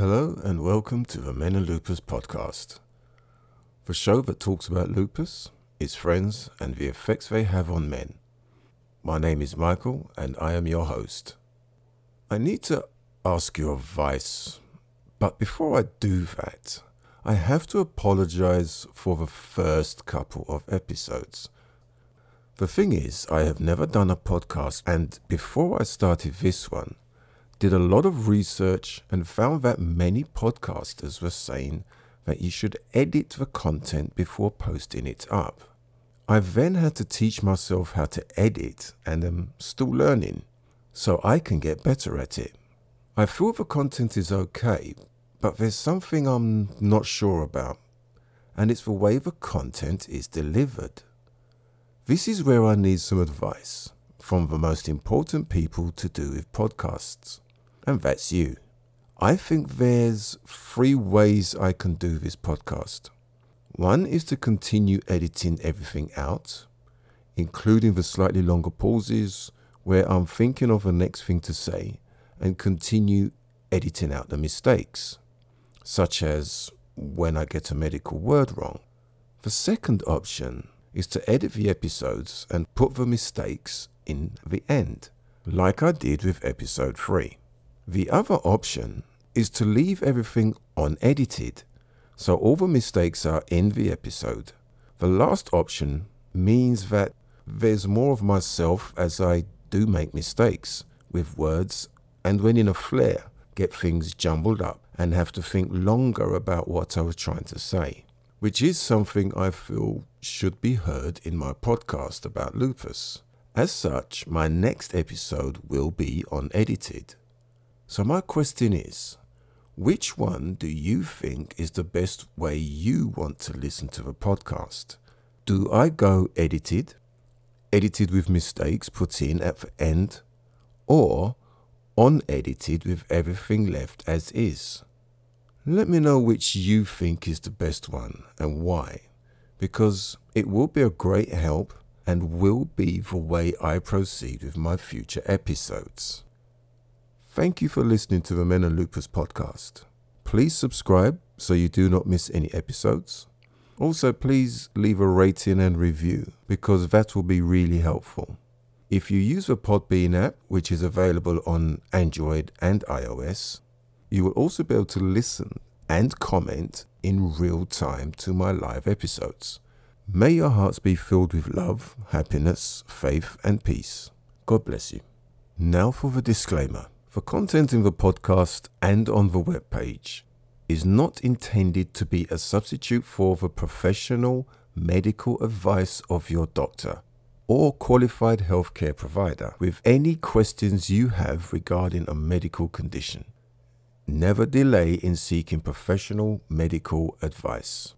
Hello and welcome to the Men and Lupus podcast, the show that talks about lupus, its friends, and the effects they have on men. My name is Michael and I am your host. I need to ask your advice, but before I do that, I have to apologize for the first couple of episodes. The thing is, I have never done a podcast, and before I started this one, did a lot of research and found that many podcasters were saying that you should edit the content before posting it up. I then had to teach myself how to edit and am still learning, so I can get better at it. I feel the content is okay, but there's something I'm not sure about, and it's the way the content is delivered. This is where I need some advice from the most important people to do with podcasts and that's you. I think there's three ways I can do this podcast. One is to continue editing everything out, including the slightly longer pauses where I'm thinking of the next thing to say, and continue editing out the mistakes, such as when I get a medical word wrong. The second option is to edit the episodes and put the mistakes in the end, like I did with episode 3. The other option is to leave everything unedited, so all the mistakes are in the episode. The last option means that there's more of myself as I do make mistakes with words and when in a flare get things jumbled up and have to think longer about what I was trying to say, which is something I feel should be heard in my podcast about lupus. As such, my next episode will be unedited. So, my question is which one do you think is the best way you want to listen to the podcast? Do I go edited, edited with mistakes put in at the end, or unedited with everything left as is? Let me know which you think is the best one and why, because it will be a great help and will be the way I proceed with my future episodes. Thank you for listening to the Men and Lupus podcast. Please subscribe so you do not miss any episodes. Also, please leave a rating and review because that will be really helpful. If you use the Podbean app, which is available on Android and iOS, you will also be able to listen and comment in real time to my live episodes. May your hearts be filled with love, happiness, faith, and peace. God bless you. Now for the disclaimer. The content in the podcast and on the webpage is not intended to be a substitute for the professional medical advice of your doctor or qualified healthcare provider with any questions you have regarding a medical condition. Never delay in seeking professional medical advice.